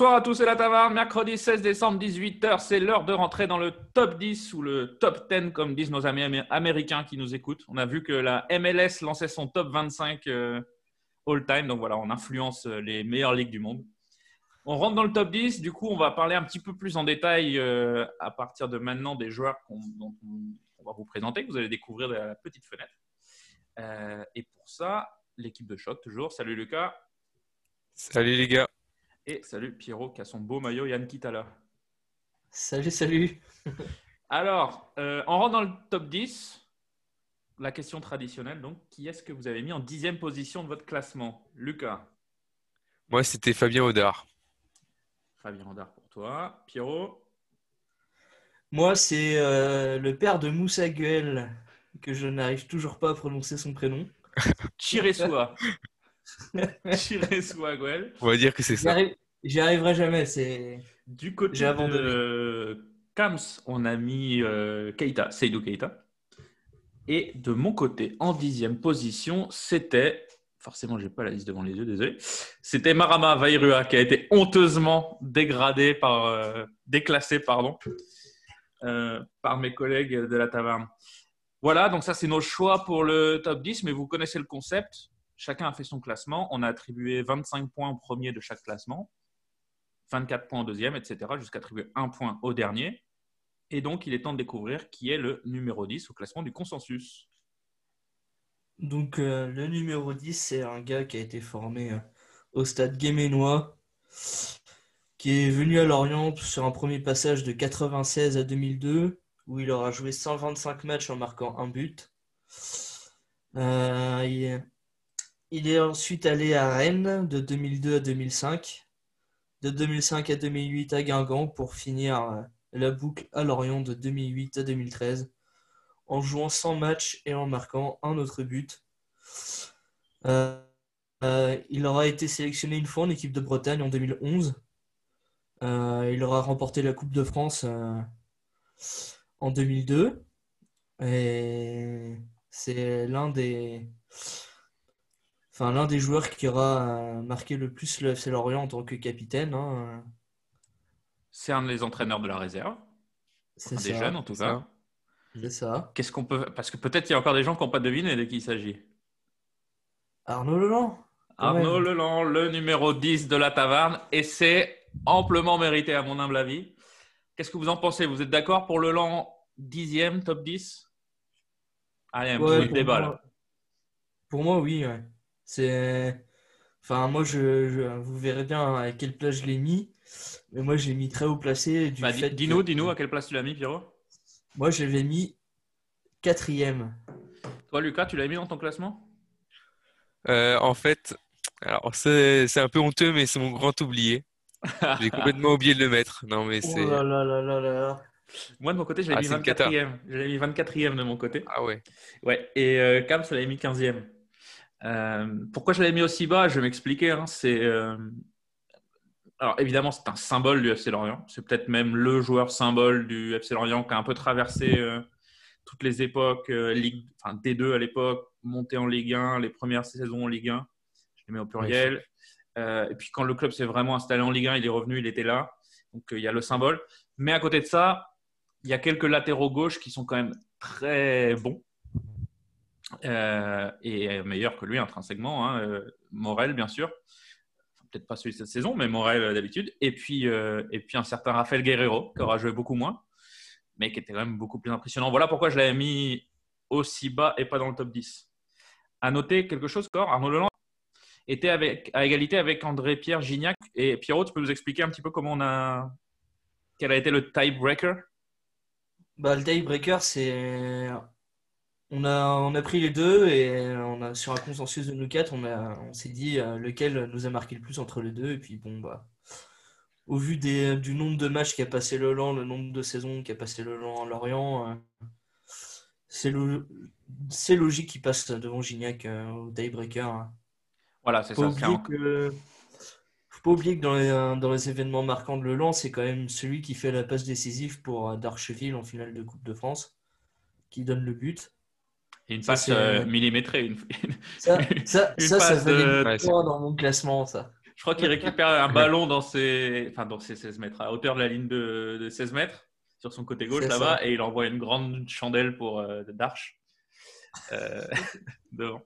Bonsoir à tous, c'est la taverne. Mercredi 16 décembre, 18h. C'est l'heure de rentrer dans le top 10 ou le top 10, comme disent nos amis américains qui nous écoutent. On a vu que la MLS lançait son top 25 euh, all-time. Donc voilà, on influence euh, les meilleures ligues du monde. On rentre dans le top 10. Du coup, on va parler un petit peu plus en détail euh, à partir de maintenant des joueurs dont on, va vous présenter, que vous allez découvrir de la petite fenêtre. et pour ça, l'équipe de choc, toujours. Salut Lucas. Salut les gars. Et salut Pierrot qui a son beau maillot Yann Kitala. Salut, salut. Alors, euh, on rentre dans le top 10. La question traditionnelle, donc, qui est-ce que vous avez mis en dixième position de votre classement? Lucas Moi, c'était Fabien Audard. Fabien Audard pour toi. Pierrot Moi, c'est euh, le père de Moussa Guel, que je n'arrive toujours pas à prononcer son prénom. Chiresua. On va dire que c'est ça. J'y arriverai jamais. C'est du côté de Kams, on a mis euh, Keita, Seydou Keita. Et de mon côté, en dixième position, c'était forcément, je n'ai pas la liste devant les yeux, désolé. C'était Marama Vairua qui a été honteusement dégradé par, euh, déclassé pardon, euh, par mes collègues de la taverne. Voilà, donc ça c'est nos choix pour le top 10, mais vous connaissez le concept. Chacun a fait son classement. On a attribué 25 points au premier de chaque classement. 24 points au deuxième, etc., jusqu'à attribuer un point au dernier. Et donc, il est temps de découvrir qui est le numéro 10 au classement du consensus. Donc, euh, le numéro 10, c'est un gars qui a été formé euh, au stade guéménois, qui est venu à Lorient sur un premier passage de 96 à 2002, où il aura joué 125 matchs en marquant un but. Euh, il est ensuite allé à Rennes de 2002 à 2005, de 2005 à 2008 à Guingamp pour finir euh, la boucle à Lorient de 2008 à 2013 en jouant 100 matchs et en marquant un autre but. Euh, euh, il aura été sélectionné une fois en équipe de Bretagne en 2011. il aura remporté la Coupe de France en 2002. Et c'est l'un des, enfin, l'un des joueurs qui aura euh, marqué le plus le FC Lorient en tant que capitaine. Hein. C'est un des entraîneurs de la réserve. C'est des jeunes en tout cas. C'est ça. Qu'est-ce qu'on peut Parce que peut-être il y a encore des gens qui n'ont pas deviné de qui il s'agit. Arnaud Leland. Arnaud Leland, le numéro 10 de la taverne, et c'est amplement mérité à mon humble avis. Qu'est-ce que vous en pensez? Vous êtes d'accord pour Leland 10e, top 10 Allez, un petit débat là. Pour moi, oui. C'est. Enfin, moi, je, vous verrez bien à quelle place je l'ai mis. Mais moi, j'ai mis très haut placé. Du bah, dis-nous à quelle place tu l'as mis, Pierrot Moi, je l'ai mis quatrième. Toi, Lucas, tu l'as mis dans ton classement? Euh, En fait, alors c'est, un peu honteux, mais c'est mon grand oublié. J'ai complètement oublié de le mettre. Non, mais c'est. Oh là là là là là. Moi, de mon côté, j'avais ah, mis 24e. J'avais mis 24e de mon côté. Ah ouais. Ouais. Et euh, Cam, ça l'avait mis 15e. Euh, pourquoi je l'avais mis aussi bas? Je vais m'expliquer. Hein. c'est euh, alors évidemment c'est un symbole du FC Lorient. C'est peut-être même le joueur symbole du FC Lorient qui a un peu traversé euh, toutes les époques, Ligue, enfin D2 à l'époque, monté en Ligue 1, les premières saisons en Ligue 1. Je les mets au pluriel. et puis quand le club s'est vraiment installé en Ligue 1, il est revenu, il était là. Donc il y a le symbole. Mais à côté de ça, il y a quelques latéraux gauches qui sont quand même très bons. Euh, et meilleur que lui intrinsèquement. Hein, euh, Morel, bien sûr. Peut-être pas celui de cette saison, mais Morel euh, d'habitude. Et puis, et puis un certain Rafael Guerrero, qui aura joué beaucoup moins, mais qui était quand même beaucoup plus impressionnant. Voilà pourquoi je l'avais mis aussi bas et pas dans le top 10. À noter quelque chose, Arnaud Leland était à égalité avec André-Pierre Gignac. Et Pierrot, tu peux nous expliquer un petit peu comment on a. Quel a été le tiebreaker? Bah, Le tiebreaker, c'est on a, on a pris les deux et on a, sur un consensus de nous quatre, on, on s'est dit euh, lequel nous a marqué le plus entre les deux. Et puis, bon, bah, au vu des, du nombre de matchs qui a passé le Lan, le nombre de saisons qui a passé le Lan en Lorient, euh, c'est, logique qu'il passe devant Gignac euh, au Daybreaker. Voilà, c'est ça. faut pas oublier que dans les, dans les événements marquants de Le Lan, c'est quand même celui qui fait la passe décisive pour Darcheville en finale de Coupe de France, qui donne le but une passe euh, millimétrée. Une, ça, ça, ça, ça de... dans mon classement, ça. Je crois qu'il récupère un ballon dans ses, enfin, dans ses 16 mètres, à hauteur de la ligne de, de 16 mètres, sur son côté gauche là-bas, et il envoie une grande chandelle pour euh, d'Arche euh, devant,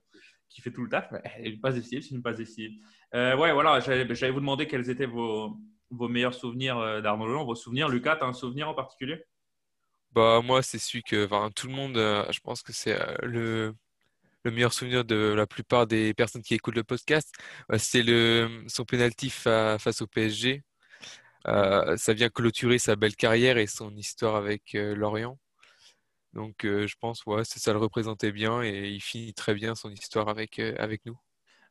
qui fait tout le taf. Et Une passe décisive, c'est une passe décisive. Euh, ouais, voilà, j'allais vous demander quels étaient vos, vos meilleurs souvenirs euh, d'Arnaud Leland, vos souvenirs. Lucas, tu as un souvenir en particulier? Bah, moi, c'est celui que tout le monde, euh, je pense que c'est euh, le, le meilleur souvenir de la plupart des personnes qui écoutent le podcast. Bah, c'est le, son penalty fa- face au PSG. Euh, ça vient clôturer sa belle carrière et son histoire avec euh, Lorient. Donc, euh, je pense, ouais, ça le représentait bien et il finit très bien son histoire avec, euh, avec nous.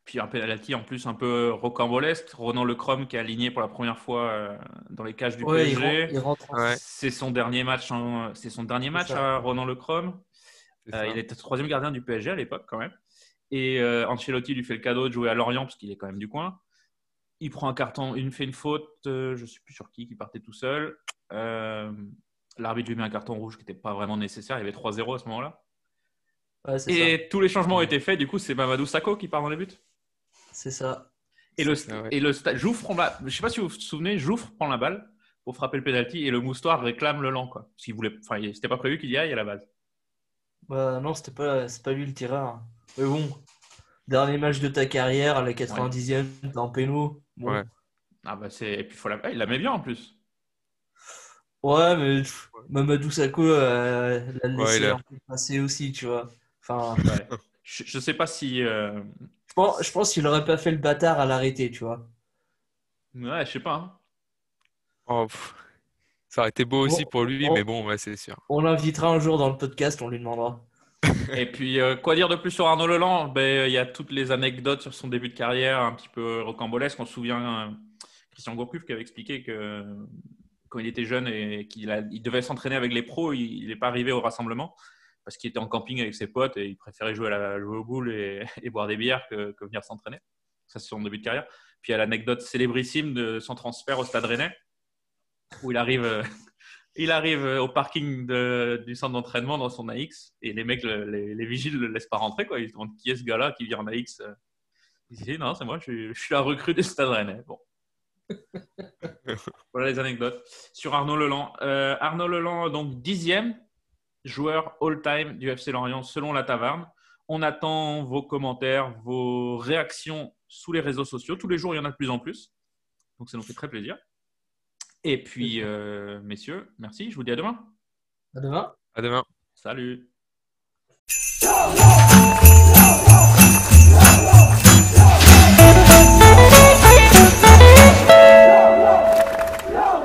Puis un penalty en plus un peu rocambolesque. Ronan Lecrom qui est aligné pour la première fois euh, dans les cages du Ouais, il, PSG. ren- il rentre en- Ouais. C'est son dernier match, en- c'est son dernier match à Ronan Lecrom. Euh, il était troisième gardien du PSG à l'époque quand même. Et euh, Ancelotti lui fait le cadeau de jouer à Lorient parce qu'il est quand même du coin. Il prend un carton, il fait une faute, euh, je ne sais plus sur qui, qui partait tout seul. Euh, L'arbitre lui met un carton rouge qui n'était pas vraiment nécessaire. Il y avait 3-0 à ce moment-là. Ouais, Et tous les changements ont été faits. Du coup, c'est Mamadou Sakho qui part dans les buts. C'est ça. Et le, ça, ouais. et le Jouffre prend la, je sais pas si vous vous souvenez, Jouffre prend la balle pour frapper le penalty et le moustoir réclame le lent quoi. Parce qu'il voulait, enfin, il- c'était pas prévu qu'il y aille à la base. Bah, non, c'était pas, c'est pas lui le tireur. Mais bon, dernier match de ta carrière, à la 90e, t'es en péno. Bon. Ouais. Ah bah c'est, et puis faut la, ah, il la met bien en plus. Ouais, mais pff, Mamadou Sakho euh, l'a Ouais, laissé il a- un peu passer aussi, tu vois. Enfin, Ouais. je, je sais pas si, euh, pense, je pense qu'il aurait pas fait le bâtard à l'arrêter, tu vois. ouais, je sais pas. hein. Oh, pff. Ça aurait été beau aussi Bon, pour lui, mais bon, ouais, c'est sûr. On l'invitera un jour dans le podcast, on lui demandera. Et puis euh, quoi dire de plus sur Arnaud Leland? Ben il y a toutes les anecdotes sur son début de carrière, un petit peu rocambolesque. On se souvient euh, Christian Gourcuff qui avait expliqué que quand il était jeune et qu'il a- il devait s'entraîner avec les pros, il n'est pas arrivé au rassemblement parce qu'il était en camping avec ses potes et il préférait jouer, à la, jouer au boule et, et boire des bières que, que venir s'entraîner. Ça, c'est son début de carrière. Puis il y a l'anecdote célébrissime de son transfert au Stade Rennais où il arrive, il arrive au parking de- du centre d'entraînement dans son AX et les mecs, le- les, les vigiles ne le laissent pas rentrer. Quoi. Ils se demandent qui est ce gars-là qui vient en AX. euh. Il dit non, c'est moi, je suis, je suis la recrue du Stade Rennais. Bon. voilà les anecdotes sur Arnaud Leland. Euh, Arnaud Leland, donc dixième joueur all-time du FC Lorient selon la Taverne. On attend vos commentaires, vos réactions sous les réseaux sociaux. Tous les jours, il y en a de plus en plus. Donc ça nous fait très plaisir. Et puis, euh, messieurs, merci. Je vous dis à demain. À demain. À demain. Salut.